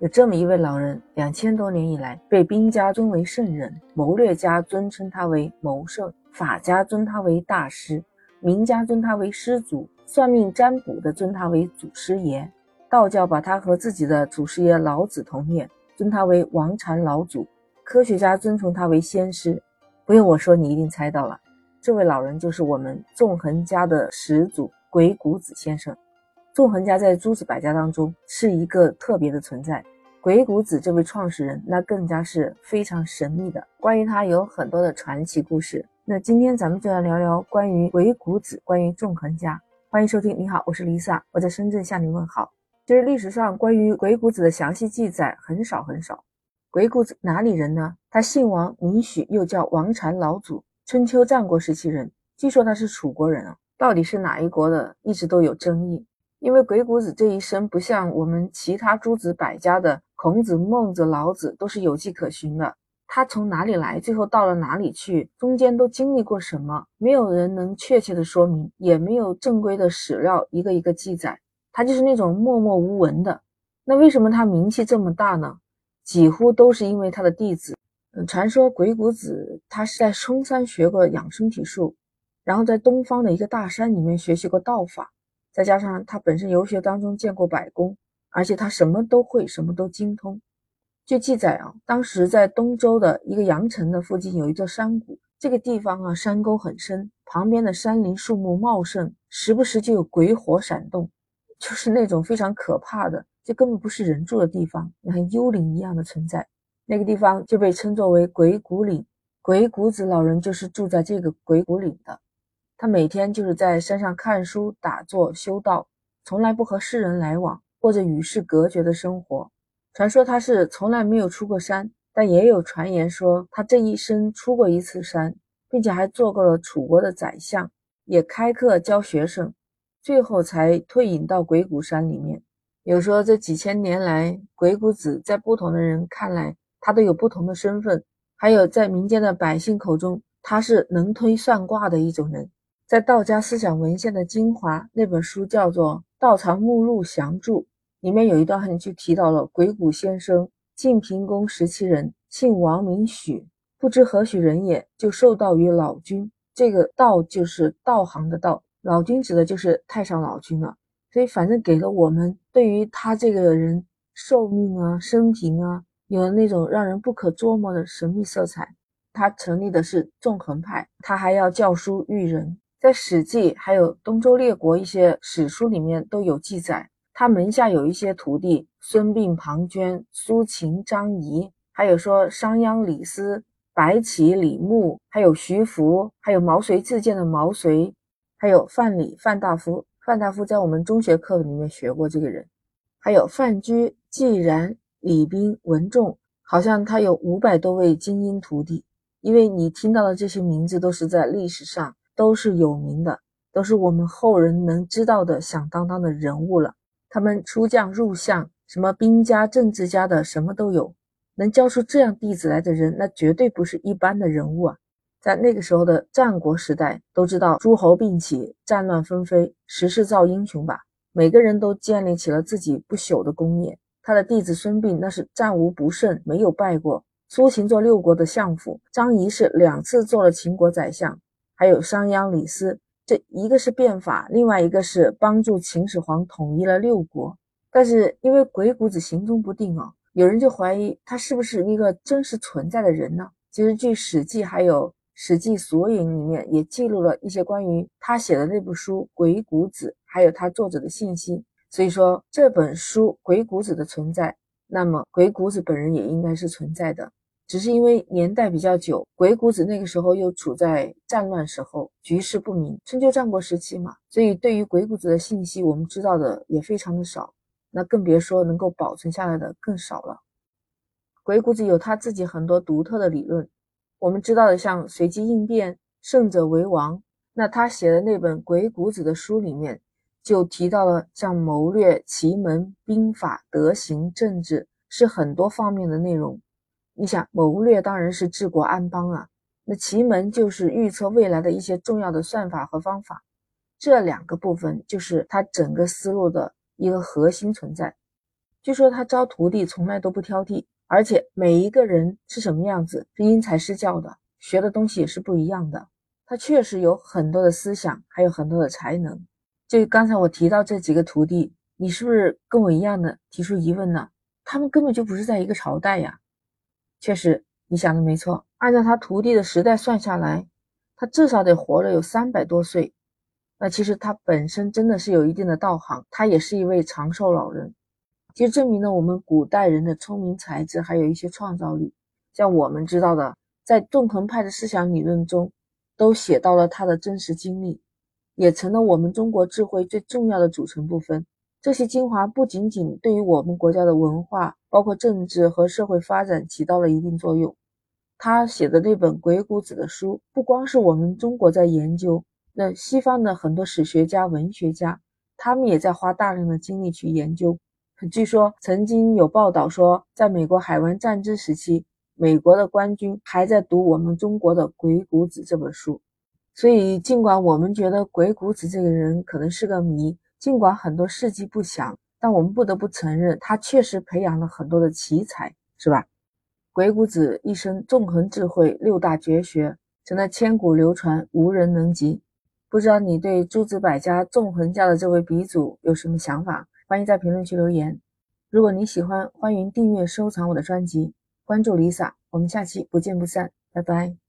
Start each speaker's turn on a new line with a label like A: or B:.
A: 有这么一位老人，两千多年以来被兵家尊为圣人，谋略家尊称他为谋圣，法家尊他为大师，名家尊他为师祖，算命占卜的尊他为祖师爷，道教把他和自己的祖师爷老子同列，尊他为王禅老祖，科学家尊崇他为先师。不用我说，你一定猜到了，这位老人就是我们纵横家的始祖鬼谷子先生。纵横家在诸子百家当中是一个特别的存在，鬼谷子这位创始人那更加是非常神秘的。关于他有很多的传奇故事。那今天咱们就来聊聊关于鬼谷子，关于纵横家。欢迎收听，你好，我是 Lisa，我在深圳向你问好。其实历史上关于鬼谷子的详细记载很少很少。鬼谷子哪里人呢？他姓王，名许，又叫王禅老祖，春秋战国时期人。据说他是楚国人啊，到底是哪一国的，一直都有争议。因为鬼谷子这一生不像我们其他诸子百家的孔子、孟子、老子都是有迹可循的。他从哪里来，最后到了哪里去，中间都经历过什么，没有人能确切的说明，也没有正规的史料一个一个记载。他就是那种默默无闻的。那为什么他名气这么大呢？几乎都是因为他的弟子。嗯，传说鬼谷子他是在嵩山学过养生体术，然后在东方的一个大山里面学习过道法，再加上他本身游学当中见过百工，而且他什么都会，什么都精通。据记载啊，当时在东周的一个阳城的附近有一座山谷，这个地方啊山沟很深，旁边的山林树木茂盛，时不时就有鬼火闪动，就是那种非常可怕的。这根本不是人住的地方，像幽灵一样的存在。那个地方就被称作为鬼谷岭。鬼谷子老人就是住在这个鬼谷岭的。他每天就是在山上看书、打坐、修道，从来不和世人来往，过着与世隔绝的生活。传说他是从来没有出过山，但也有传言说他这一生出过一次山，并且还做过了楚国的宰相，也开课教学生，最后才退隐到鬼谷山里面。有说这几千年来，鬼谷子在不同的人看来，他都有不同的身份。还有在民间的百姓口中，他是能推算卦的一种人。在道家思想文献的精华那本书叫做《道藏目录详注》，里面有一段很就提到了鬼谷先生，晋平公时期人，姓王名许，不知何许人也，就受道于老君。这个道就是道行的道，老君指的就是太上老君了。所以，反正给了我们对于他这个人寿命啊、生平啊，有那种让人不可捉摸的神秘色彩。他成立的是纵横派，他还要教书育人，在《史记》还有东周列国一些史书里面都有记载。他门下有一些徒弟：孙膑、庞涓、苏秦、张仪，还有说商鞅、李斯、白起、李牧，还有徐福，还有毛遂自荐的毛遂，还有范蠡、范大夫。范大夫在我们中学课本里面学过这个人，还有范雎、季然、李冰、文仲，好像他有五百多位精英徒弟。因为你听到的这些名字都是在历史上都是有名的，都是我们后人能知道的响当当的人物了。他们出将入相，什么兵家、政治家的什么都有，能教出这样弟子来的人，那绝对不是一般的人物啊。在那个时候的战国时代，都知道诸侯并起，战乱纷飞，时势造英雄吧。每个人都建立起了自己不朽的功业。他的弟子孙膑那是战无不胜，没有败过。苏秦做六国的相府，张仪是两次做了秦国宰相，还有商鞅、李斯，这一个是变法，另外一个是帮助秦始皇统一了六国。但是因为鬼谷子行踪不定啊，有人就怀疑他是不是一个真实存在的人呢？其实据《史记》还有。《史记索引》里面也记录了一些关于他写的那部书《鬼谷子》，还有他作者的信息。所以说这本书《鬼谷子》的存在，那么鬼谷子本人也应该是存在的。只是因为年代比较久，鬼谷子那个时候又处在战乱时候，局势不明，春秋战国时期嘛，所以对于鬼谷子的信息，我们知道的也非常的少。那更别说能够保存下来的更少了。鬼谷子有他自己很多独特的理论。我们知道的，像随机应变、胜者为王，那他写的那本《鬼谷子》的书里面，就提到了像谋略、奇门、兵法、德行、政治，是很多方面的内容。你想，谋略当然是治国安邦啊，那奇门就是预测未来的一些重要的算法和方法，这两个部分就是他整个思路的一个核心存在。据说他招徒弟从来都不挑剔，而且每一个人是什么样子是因材施教的，学的东西也是不一样的。他确实有很多的思想，还有很多的才能。就刚才我提到这几个徒弟，你是不是跟我一样的提出疑问呢？他们根本就不是在一个朝代呀。确实，你想的没错，按照他徒弟的时代算下来，他至少得活了有三百多岁。那其实他本身真的是有一定的道行，他也是一位长寿老人。其实证明了我们古代人的聪明才智，还有一些创造力。像我们知道的，在纵横派的思想理论中，都写到了他的真实经历，也成了我们中国智慧最重要的组成部分。这些精华不仅仅对于我们国家的文化，包括政治和社会发展起到了一定作用。他写的那本《鬼谷子》的书，不光是我们中国在研究，那西方的很多史学家、文学家，他们也在花大量的精力去研究。据说曾经有报道说，在美国海湾战争时期，美国的官军还在读我们中国的《鬼谷子》这本书。所以，尽管我们觉得鬼谷子这个人可能是个谜，尽管很多事迹不详，但我们不得不承认，他确实培养了很多的奇才，是吧？鬼谷子一生纵横智慧，六大绝学成了千古流传，无人能及。不知道你对诸子百家纵横家的这位鼻祖有什么想法？欢迎在评论区留言。如果你喜欢，欢迎订阅收藏我的专辑，关注 Lisa。我们下期不见不散，拜拜。